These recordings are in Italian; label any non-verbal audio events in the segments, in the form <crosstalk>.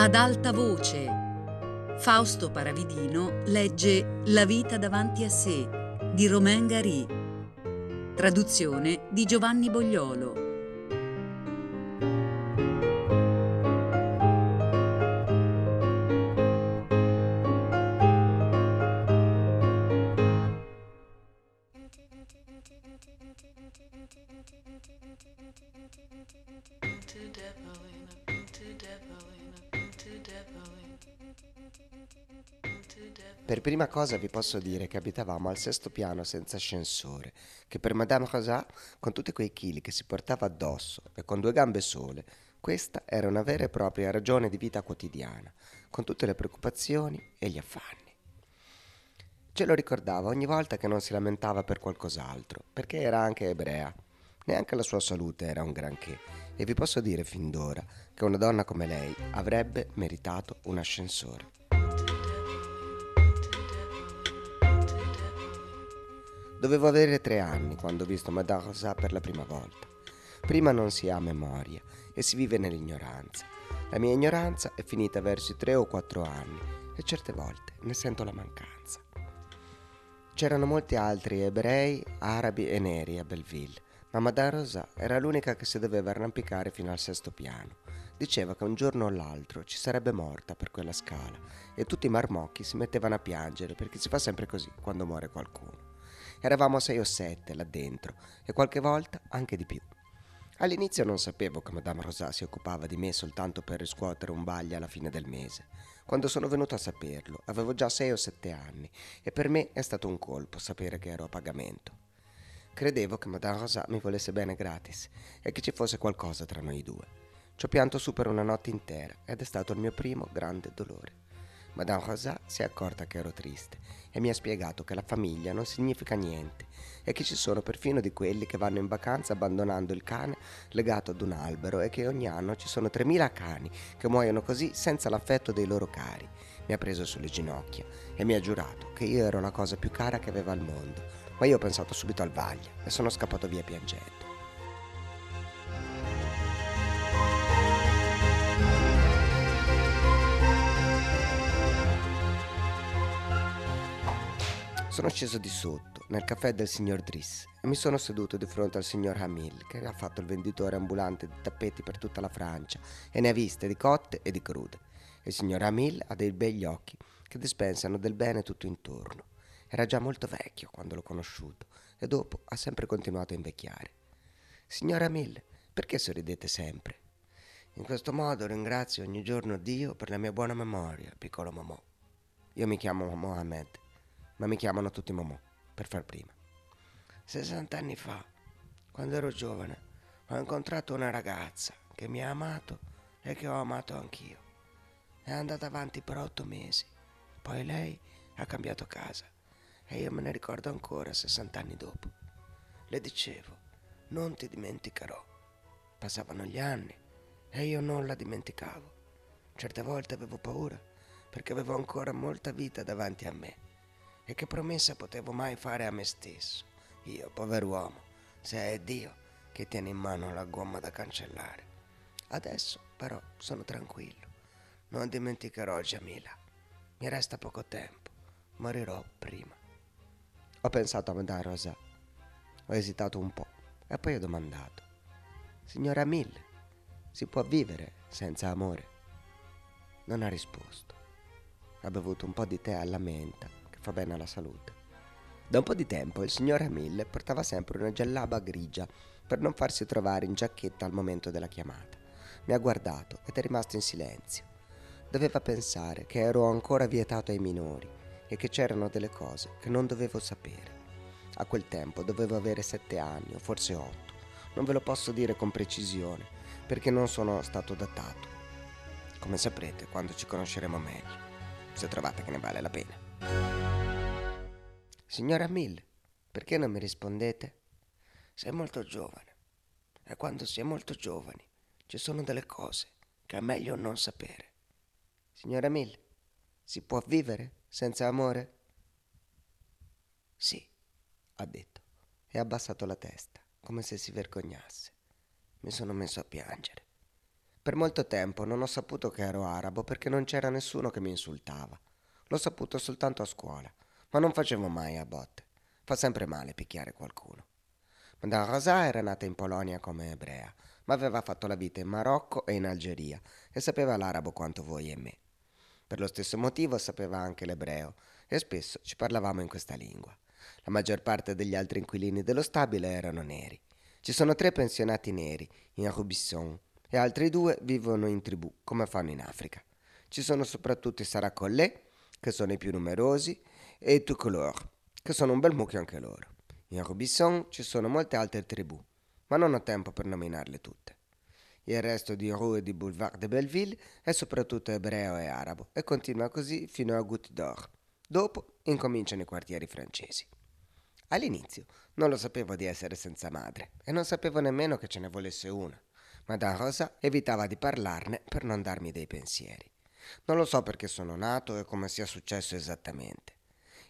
Ad alta voce. Fausto Paravidino legge La vita davanti a sé di Romain Gary. Traduzione di Giovanni Bogliolo. Per prima cosa vi posso dire che abitavamo al sesto piano senza ascensore, che per Madame Rosa, con tutti quei chili che si portava addosso e con due gambe sole, questa era una vera e propria ragione di vita quotidiana, con tutte le preoccupazioni e gli affanni. Ce lo ricordava ogni volta che non si lamentava per qualcos'altro, perché era anche ebrea. Neanche la sua salute era un granché, e vi posso dire fin d'ora che una donna come lei avrebbe meritato un ascensore. Dovevo avere tre anni quando ho visto Madame Rosa per la prima volta. Prima non si ha memoria e si vive nell'ignoranza. La mia ignoranza è finita verso i tre o quattro anni e certe volte ne sento la mancanza. C'erano molti altri ebrei, arabi e neri a Belleville, ma Madame Rosa era l'unica che si doveva arrampicare fino al sesto piano. Diceva che un giorno o l'altro ci sarebbe morta per quella scala e tutti i marmocchi si mettevano a piangere perché si fa sempre così quando muore qualcuno. Eravamo sei o sette là dentro e qualche volta anche di più. All'inizio non sapevo che Madame Rosa si occupava di me soltanto per riscuotere un baglio alla fine del mese. Quando sono venuto a saperlo, avevo già sei o sette anni e per me è stato un colpo sapere che ero a pagamento. Credevo che Madame Rosa mi volesse bene gratis e che ci fosse qualcosa tra noi due. Ci ho pianto su per una notte intera ed è stato il mio primo grande dolore. Madame Rosa si è accorta che ero triste e mi ha spiegato che la famiglia non significa niente e che ci sono perfino di quelli che vanno in vacanza abbandonando il cane legato ad un albero e che ogni anno ci sono 3.000 cani che muoiono così senza l'affetto dei loro cari. Mi ha preso sulle ginocchia e mi ha giurato che io ero la cosa più cara che aveva al mondo, ma io ho pensato subito al vaglio e sono scappato via piangendo. Sono sceso di sotto, nel caffè del signor Driss, e mi sono seduto di fronte al signor Hamil, che ha fatto il venditore ambulante di tappeti per tutta la Francia e ne ha viste di cotte e di crude. Il signor Hamil ha dei begli occhi che dispensano del bene tutto intorno. Era già molto vecchio quando l'ho conosciuto e dopo ha sempre continuato a invecchiare. Signor Hamil, perché sorridete sempre? In questo modo ringrazio ogni giorno Dio per la mia buona memoria, piccolo Momò. Io mi chiamo Mohamed ma mi chiamano tutti Momò, per far prima. 60 anni fa, quando ero giovane, ho incontrato una ragazza che mi ha amato e che ho amato anch'io. È andata avanti per otto mesi, poi lei ha cambiato casa e io me ne ricordo ancora 60 anni dopo. Le dicevo, non ti dimenticherò. Passavano gli anni e io non la dimenticavo. Certe volte avevo paura perché avevo ancora molta vita davanti a me e che promessa potevo mai fare a me stesso? Io, pover'uomo, se è Dio che tiene in mano la gomma da cancellare. Adesso, però, sono tranquillo. Non dimenticherò Jamila. Mi resta poco tempo. Morirò prima. Ho pensato a Madame Rosa. Ho esitato un po' e poi ho domandato. Signora Mille, si può vivere senza amore? Non ha risposto. Ha bevuto un po' di tè alla menta fa bene alla salute. Da un po' di tempo il signor Emil portava sempre una giallaba grigia per non farsi trovare in giacchetta al momento della chiamata. Mi ha guardato ed è rimasto in silenzio. Doveva pensare che ero ancora vietato ai minori e che c'erano delle cose che non dovevo sapere. A quel tempo dovevo avere sette anni o forse otto. Non ve lo posso dire con precisione perché non sono stato datato. Come saprete quando ci conosceremo meglio, se trovate che ne vale la pena. Signora Mill, perché non mi rispondete? Sei molto giovane e quando si è molto giovani ci sono delle cose che è meglio non sapere. Signora Mill, si può vivere senza amore? Sì, ha detto e ha abbassato la testa, come se si vergognasse. Mi sono messo a piangere. Per molto tempo non ho saputo che ero arabo perché non c'era nessuno che mi insultava. L'ho saputo soltanto a scuola, ma non facevo mai a botte. Fa sempre male picchiare qualcuno. Madame Rosa era nata in Polonia come ebrea, ma aveva fatto la vita in Marocco e in Algeria e sapeva l'arabo quanto voi e me. Per lo stesso motivo sapeva anche l'ebreo e spesso ci parlavamo in questa lingua. La maggior parte degli altri inquilini dello stabile erano neri. Ci sono tre pensionati neri in Rubisson e altri due vivono in tribù, come fanno in Africa. Ci sono soprattutto i Saracollè, che sono i più numerosi, e Tucolor, che sono un bel mucchio anche loro. In Rubisson ci sono molte altre tribù, ma non ho tempo per nominarle tutte. Il resto di Rue di Boulevard de Belleville è soprattutto ebreo e arabo e continua così fino a Goutte d'Or. Dopo incominciano i quartieri francesi. All'inizio non lo sapevo di essere senza madre e non sapevo nemmeno che ce ne volesse una. Madame Rosa evitava di parlarne per non darmi dei pensieri. Non lo so perché sono nato e come sia successo esattamente.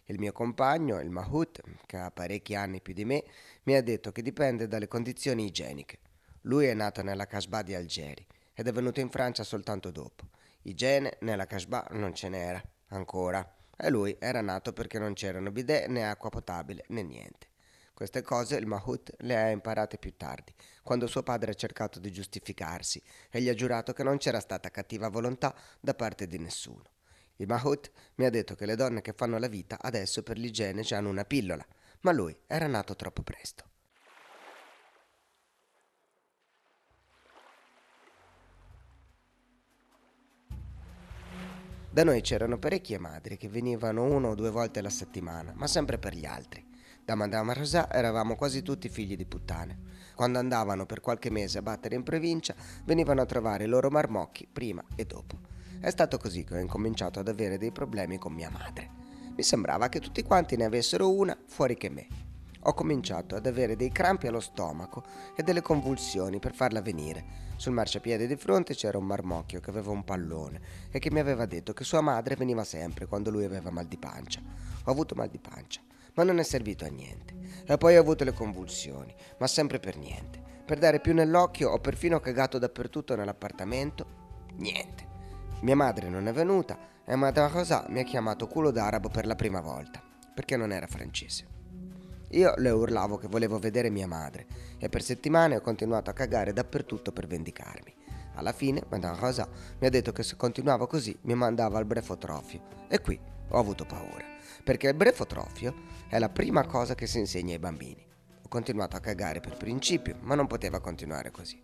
Il mio compagno, il Mahout, che ha parecchi anni più di me, mi ha detto che dipende dalle condizioni igieniche. Lui è nato nella Casbah di Algeri ed è venuto in Francia soltanto dopo. Igiene nella Casbah non ce n'era, ancora, e lui era nato perché non c'erano bidet né acqua potabile né niente. Queste cose il Mahout le ha imparate più tardi, quando suo padre ha cercato di giustificarsi e gli ha giurato che non c'era stata cattiva volontà da parte di nessuno. Il Mahout mi ha detto che le donne che fanno la vita adesso per l'igiene hanno una pillola, ma lui era nato troppo presto. Da noi c'erano parecchie madri che venivano una o due volte alla settimana, ma sempre per gli altri. Da Madame Rosa eravamo quasi tutti figli di puttane. Quando andavano per qualche mese a battere in provincia, venivano a trovare i loro marmocchi prima e dopo. È stato così che ho incominciato ad avere dei problemi con mia madre. Mi sembrava che tutti quanti ne avessero una fuori che me. Ho cominciato ad avere dei crampi allo stomaco e delle convulsioni per farla venire. Sul marciapiede di fronte c'era un marmocchio che aveva un pallone e che mi aveva detto che sua madre veniva sempre quando lui aveva mal di pancia. Ho avuto mal di pancia ma non è servito a niente. E poi ho avuto le convulsioni, ma sempre per niente. Per dare più nell'occhio ho perfino cagato dappertutto nell'appartamento. Niente. Mia madre non è venuta e Madame Rosa mi ha chiamato culo d'arabo per la prima volta, perché non era francese. Io le urlavo che volevo vedere mia madre e per settimane ho continuato a cagare dappertutto per vendicarmi. Alla fine Madame Rosa mi ha detto che se continuavo così mi mandava al brefotrofio e qui ho avuto paura perché il brefotrofio è la prima cosa che si insegna ai bambini. Ho continuato a cagare per principio, ma non poteva continuare così.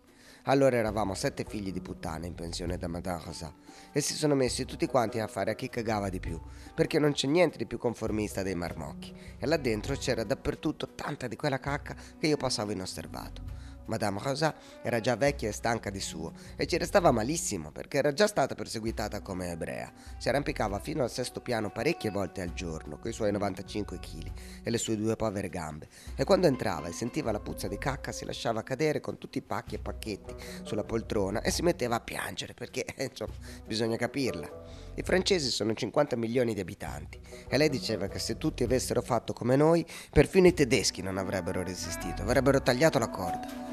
Allora eravamo sette figli di puttana in pensione da Madame Rosa e si sono messi tutti quanti a fare a chi cagava di più, perché non c'è niente di più conformista dei marmocchi e là dentro c'era dappertutto tanta di quella cacca che io passavo inosservato. Madame Rosa era già vecchia e stanca di suo e ci restava malissimo perché era già stata perseguitata come ebrea. Si arrampicava fino al sesto piano parecchie volte al giorno, coi suoi 95 kg e le sue due povere gambe. E quando entrava e sentiva la puzza di cacca si lasciava cadere con tutti i pacchi e pacchetti sulla poltrona e si metteva a piangere perché, <laughs> insomma, bisogna capirla. I francesi sono 50 milioni di abitanti e lei diceva che se tutti avessero fatto come noi, perfino i tedeschi non avrebbero resistito, avrebbero tagliato la corda.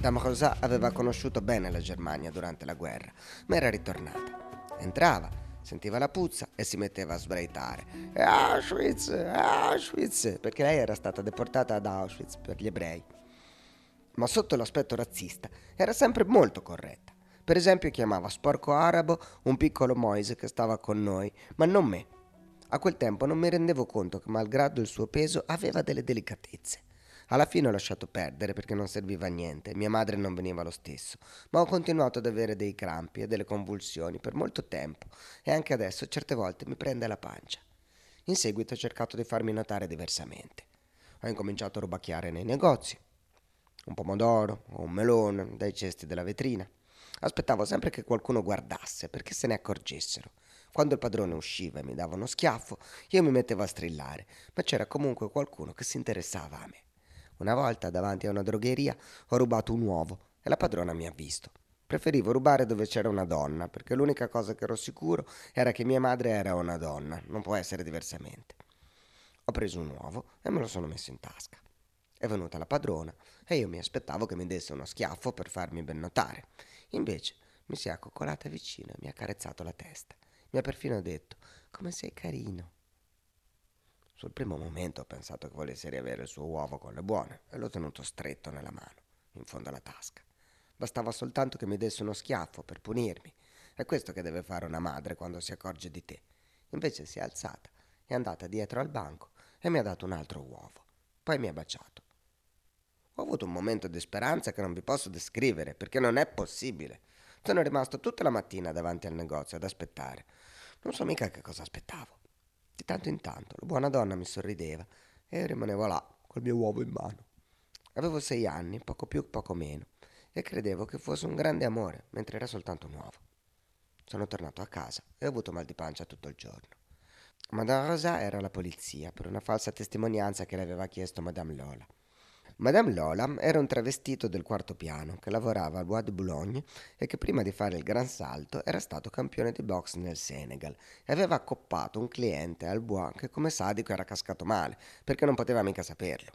Madame Rosa aveva conosciuto bene la Germania durante la guerra, ma era ritornata. Entrava, sentiva la puzza e si metteva a sbraitare. Auschwitz, Auschwitz, perché lei era stata deportata ad Auschwitz per gli ebrei. Ma sotto l'aspetto razzista era sempre molto corretta. Per esempio chiamava sporco arabo un piccolo Moise che stava con noi, ma non me. A quel tempo non mi rendevo conto che, malgrado il suo peso, aveva delle delicatezze. Alla fine ho lasciato perdere perché non serviva a niente, mia madre non veniva lo stesso, ma ho continuato ad avere dei crampi e delle convulsioni per molto tempo e anche adesso certe volte mi prende la pancia. In seguito ho cercato di farmi notare diversamente. Ho incominciato a rubacchiare nei negozi, un pomodoro o un melone dai cesti della vetrina. Aspettavo sempre che qualcuno guardasse perché se ne accorgessero. Quando il padrone usciva e mi dava uno schiaffo, io mi mettevo a strillare, ma c'era comunque qualcuno che si interessava a me. Una volta, davanti a una drogheria, ho rubato un uovo e la padrona mi ha visto. Preferivo rubare dove c'era una donna, perché l'unica cosa che ero sicuro era che mia madre era una donna, non può essere diversamente. Ho preso un uovo e me lo sono messo in tasca. È venuta la padrona e io mi aspettavo che mi desse uno schiaffo per farmi ben notare. Invece mi si è accoccolata vicino e mi ha carezzato la testa. Mi ha perfino detto, come sei carino. Sul primo momento ho pensato che volesse riavere il suo uovo con le buone e l'ho tenuto stretto nella mano, in fondo alla tasca. Bastava soltanto che mi desse uno schiaffo per punirmi. È questo che deve fare una madre quando si accorge di te. Invece si è alzata, è andata dietro al banco e mi ha dato un altro uovo. Poi mi ha baciato. Ho avuto un momento di speranza che non vi posso descrivere, perché non è possibile. Sono rimasto tutta la mattina davanti al negozio ad aspettare. Non so mica che cosa aspettavo. Di tanto in tanto la buona donna mi sorrideva e io rimanevo là col mio uovo in mano. Avevo sei anni, poco più, poco meno, e credevo che fosse un grande amore, mentre era soltanto un uovo. Sono tornato a casa e ho avuto mal di pancia tutto il giorno. Madame Rosa era alla polizia per una falsa testimonianza che le aveva chiesto Madame Lola. Madame Lola era un travestito del quarto piano che lavorava al Bois de Boulogne e che prima di fare il gran salto era stato campione di box nel Senegal e aveva accoppato un cliente al Bois che come sadico era cascato male perché non poteva mica saperlo.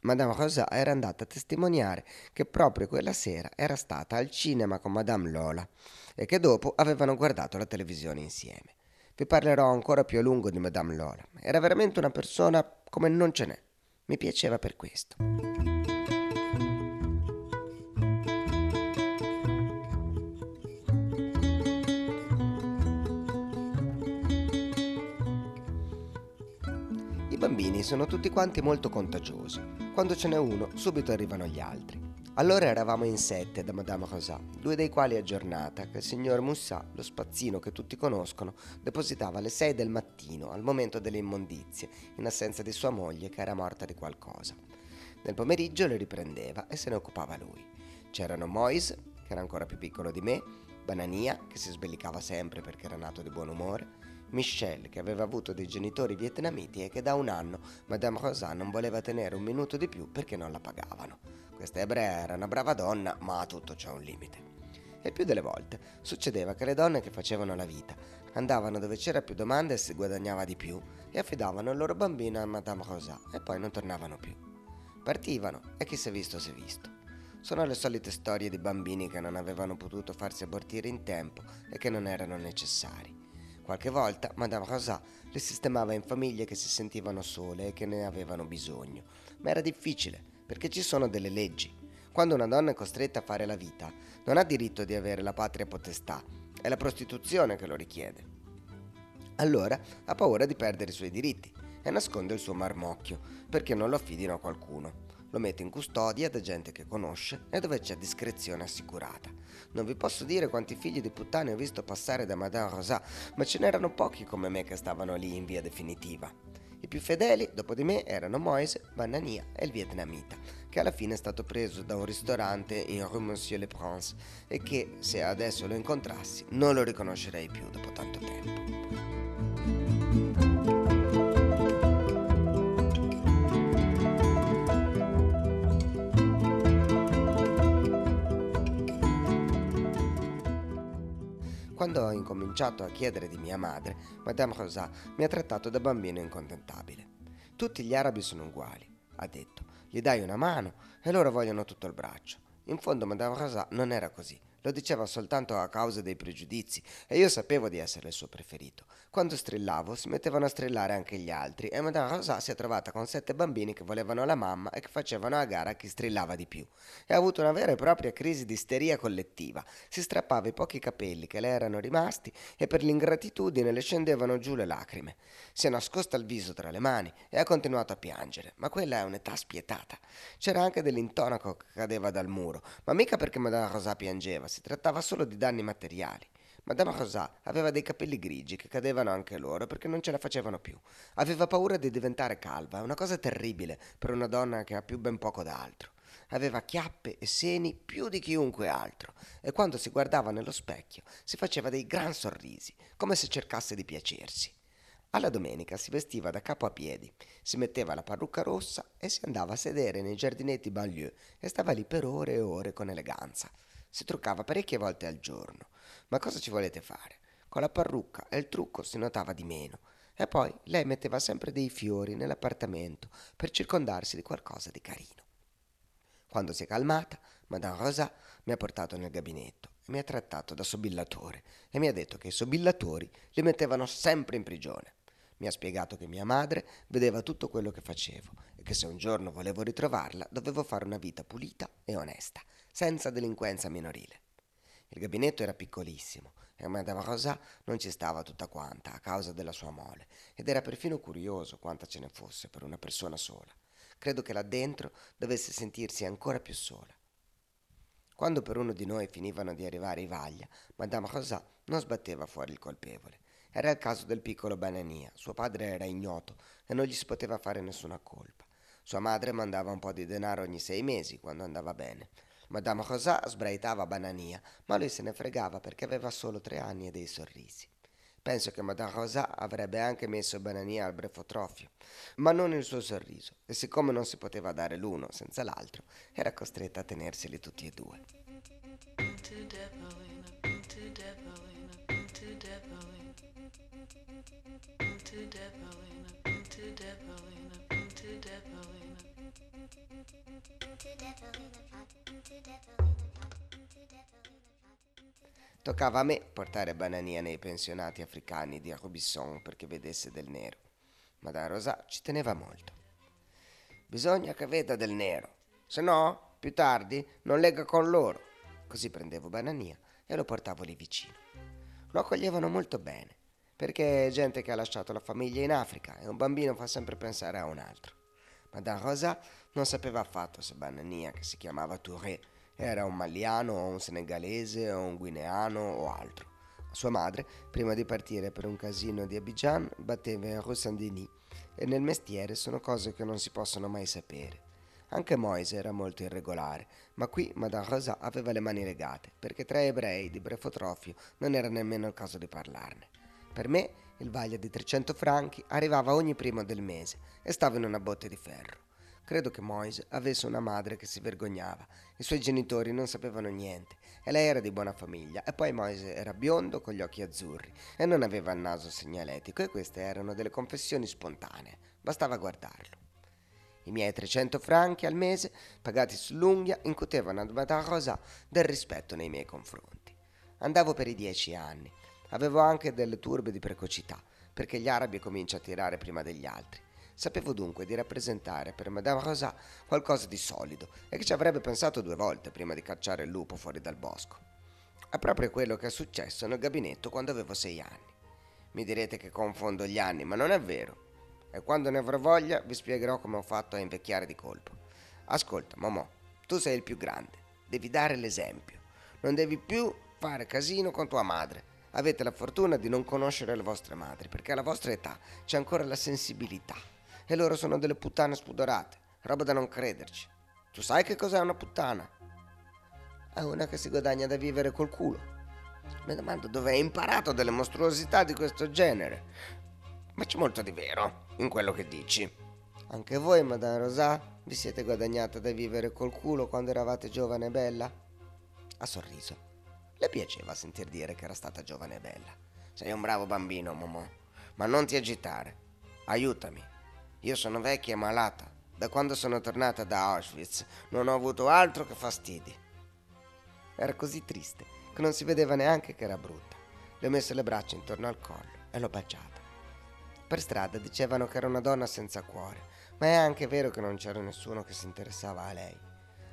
Madame Rosa era andata a testimoniare che proprio quella sera era stata al cinema con Madame Lola e che dopo avevano guardato la televisione insieme. Vi parlerò ancora più a lungo di Madame Lola. Era veramente una persona come non ce n'è. Mi piaceva per questo. I bambini sono tutti quanti molto contagiosi. Quando ce n'è uno, subito arrivano gli altri. Allora eravamo in sette da Madame Rosa, due dei quali a giornata, che il signor Moussat, lo spazzino che tutti conoscono, depositava alle sei del mattino, al momento delle immondizie, in assenza di sua moglie che era morta di qualcosa. Nel pomeriggio le riprendeva e se ne occupava lui. C'erano Moise, che era ancora più piccolo di me, Banania, che si sbellicava sempre perché era nato di buon umore, Michelle, che aveva avuto dei genitori vietnamiti e che da un anno Madame Rosa non voleva tenere un minuto di più perché non la pagavano. Questa ebrea era una brava donna, ma a tutto c'è un limite. E più delle volte succedeva che le donne che facevano la vita andavano dove c'era più domanda e si guadagnava di più e affidavano il loro bambino a Madame Rosa e poi non tornavano più. Partivano e chi si è visto si è visto. Sono le solite storie di bambini che non avevano potuto farsi abortire in tempo e che non erano necessari. Qualche volta Madame Rosa le sistemava in famiglie che si sentivano sole e che ne avevano bisogno, ma era difficile perché ci sono delle leggi. Quando una donna è costretta a fare la vita, non ha diritto di avere la patria potestà, è la prostituzione che lo richiede. Allora ha paura di perdere i suoi diritti e nasconde il suo marmocchio perché non lo affidino a qualcuno. Lo mette in custodia da gente che conosce e dove c'è discrezione assicurata. Non vi posso dire quanti figli di puttane ho visto passare da Madame Rosa, ma ce n'erano pochi come me che stavano lì in via definitiva. I più fedeli, dopo di me, erano Moise, Banania e il vietnamita, che alla fine è stato preso da un ristorante in Rue Monsieur le Prince e che, se adesso lo incontrassi, non lo riconoscerei più dopo tanto tempo. Quando ho incominciato a chiedere di mia madre, Madame Rosa mi ha trattato da bambino incontentabile. Tutti gli arabi sono uguali, ha detto. Gli dai una mano e loro vogliono tutto il braccio. In fondo Madame Rosa non era così. Lo diceva soltanto a causa dei pregiudizi e io sapevo di essere il suo preferito. Quando strillavo si mettevano a strillare anche gli altri e Madame Rosa si è trovata con sette bambini che volevano la mamma e che facevano a gara chi strillava di più. E ha avuto una vera e propria crisi di isteria collettiva. Si strappava i pochi capelli che le erano rimasti e per l'ingratitudine le scendevano giù le lacrime. Si è nascosta il viso tra le mani e ha continuato a piangere, ma quella è un'età spietata. C'era anche dell'intonaco che cadeva dal muro, ma mica perché Madame Rosa piangeva, si trattava solo di danni materiali. Madame Rosa aveva dei capelli grigi che cadevano anche loro perché non ce la facevano più. Aveva paura di diventare calva, una cosa terribile per una donna che ha più ben poco d'altro. Aveva chiappe e seni più di chiunque altro e quando si guardava nello specchio si faceva dei gran sorrisi, come se cercasse di piacersi. Alla domenica si vestiva da capo a piedi, si metteva la parrucca rossa e si andava a sedere nei giardinetti banlieue e stava lì per ore e ore con eleganza. Si truccava parecchie volte al giorno. Ma cosa ci volete fare? Con la parrucca e il trucco si notava di meno. E poi lei metteva sempre dei fiori nell'appartamento per circondarsi di qualcosa di carino. Quando si è calmata, Madame Rosa mi ha portato nel gabinetto e mi ha trattato da sobillatore e mi ha detto che i sobillatori li mettevano sempre in prigione. Mi ha spiegato che mia madre vedeva tutto quello che facevo e che se un giorno volevo ritrovarla dovevo fare una vita pulita e onesta, senza delinquenza minorile. Il gabinetto era piccolissimo e Madame Rosa non ci stava tutta quanta a causa della sua mole ed era perfino curioso quanta ce ne fosse per una persona sola. Credo che là dentro dovesse sentirsi ancora più sola. Quando per uno di noi finivano di arrivare i vaglia, Madame Rosa non sbatteva fuori il colpevole. Era il caso del piccolo Banania. Suo padre era ignoto e non gli si poteva fare nessuna colpa. Sua madre mandava un po' di denaro ogni sei mesi quando andava bene. Madame Rosa sbraitava Banania, ma lui se ne fregava perché aveva solo tre anni e dei sorrisi. Penso che Madame Rosa avrebbe anche messo Banania al brefotrofio, ma non il suo sorriso, e siccome non si poteva dare l'uno senza l'altro, era costretta a tenerseli tutti e due. Toccava a me portare Banania nei pensionati africani di Robisson perché vedesse del nero. Madame Rosa ci teneva molto. Bisogna che veda del nero, se no, più tardi, non lega con loro. Così prendevo Banania e lo portavo lì vicino. Lo accoglievano molto bene, perché è gente che ha lasciato la famiglia in Africa e un bambino fa sempre pensare a un altro. Madame Rosa non sapeva affatto se Banania, che si chiamava Touré, era un maliano o un senegalese o un guineano o altro. Sua madre, prima di partire per un casino di Abidjan, batteva in Rue Saint-Denis e nel mestiere sono cose che non si possono mai sapere. Anche Moise era molto irregolare, ma qui Madame Rosa aveva le mani legate, perché tra ebrei di Brefotrofio non era nemmeno il caso di parlarne. Per me il vaglio di 300 franchi arrivava ogni primo del mese e stava in una botte di ferro. Credo che Moise avesse una madre che si vergognava. I suoi genitori non sapevano niente e lei era di buona famiglia. E poi Moise era biondo con gli occhi azzurri e non aveva il naso segnaletico e queste erano delle confessioni spontanee. Bastava guardarlo. I miei 300 franchi al mese, pagati sull'unghia, incutevano a Madame Rosa del rispetto nei miei confronti. Andavo per i dieci anni Avevo anche delle turbe di precocità, perché gli arabi cominciano a tirare prima degli altri. Sapevo dunque di rappresentare per Madame Rosa qualcosa di solido e che ci avrebbe pensato due volte prima di cacciare il lupo fuori dal bosco. È proprio quello che è successo nel gabinetto quando avevo sei anni. Mi direte che confondo gli anni, ma non è vero. E quando ne avrò voglia vi spiegherò come ho fatto a invecchiare di colpo. Ascolta, Momò, tu sei il più grande, devi dare l'esempio. Non devi più fare casino con tua madre avete la fortuna di non conoscere le vostre madri, perché alla vostra età c'è ancora la sensibilità. E loro sono delle puttane spudorate, roba da non crederci. Tu sai che cos'è una puttana? È una che si guadagna da vivere col culo. Mi domando dove hai imparato delle mostruosità di questo genere. Ma c'è molto di vero in quello che dici. Anche voi, Madame Rosà, vi siete guadagnata da vivere col culo quando eravate giovane e bella? Ha sorriso. Le piaceva sentir dire che era stata giovane e bella. Sei un bravo bambino, Momo, ma non ti agitare. Aiutami. Io sono vecchia e malata. Da quando sono tornata da Auschwitz non ho avuto altro che fastidi. Era così triste che non si vedeva neanche che era brutta. Le ho messo le braccia intorno al collo e l'ho baciata. Per strada dicevano che era una donna senza cuore, ma è anche vero che non c'era nessuno che si interessava a lei.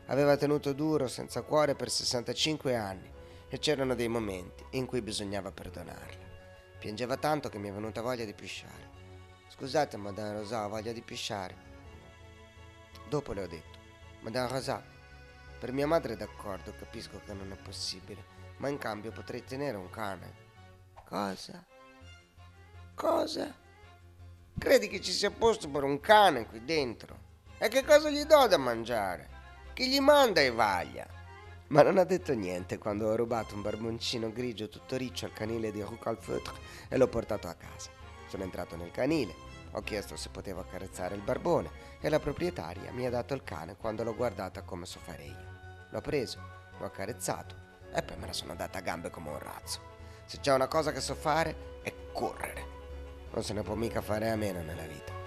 Aveva tenuto duro senza cuore per 65 anni e c'erano dei momenti in cui bisognava perdonarla. Piangeva tanto che mi è venuta voglia di pisciare. Scusate, Madame Rosa, ho voglia di pisciare. Dopo le ho detto, Madame Rosa, per mia madre d'accordo, capisco che non è possibile, ma in cambio potrei tenere un cane. Cosa? Cosa? Credi che ci sia posto per un cane qui dentro? E che cosa gli do da mangiare? Chi gli manda e vaglia? Ma non ha detto niente quando ho rubato un barboncino grigio tutto riccio al canile di Rue e l'ho portato a casa. Sono entrato nel canile, ho chiesto se potevo accarezzare il barbone e la proprietaria mi ha dato il cane quando l'ho guardata come so fare io. L'ho preso, l'ho accarezzato e poi me la sono data a gambe come un razzo. Se c'è una cosa che so fare è correre. Non se ne può mica fare a meno nella vita.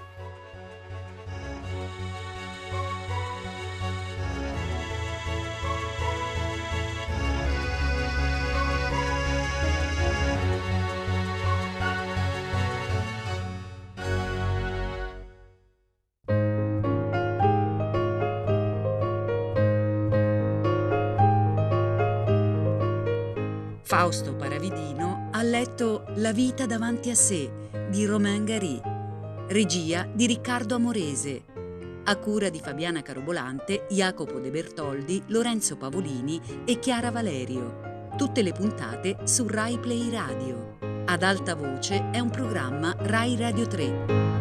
Fausto Paravidino ha letto La vita davanti a sé di Romain Gary, regia di Riccardo Amorese, a cura di Fabiana Carobolante, Jacopo De Bertoldi, Lorenzo Pavolini e Chiara Valerio. Tutte le puntate su Rai Play Radio. Ad alta voce è un programma Rai Radio 3.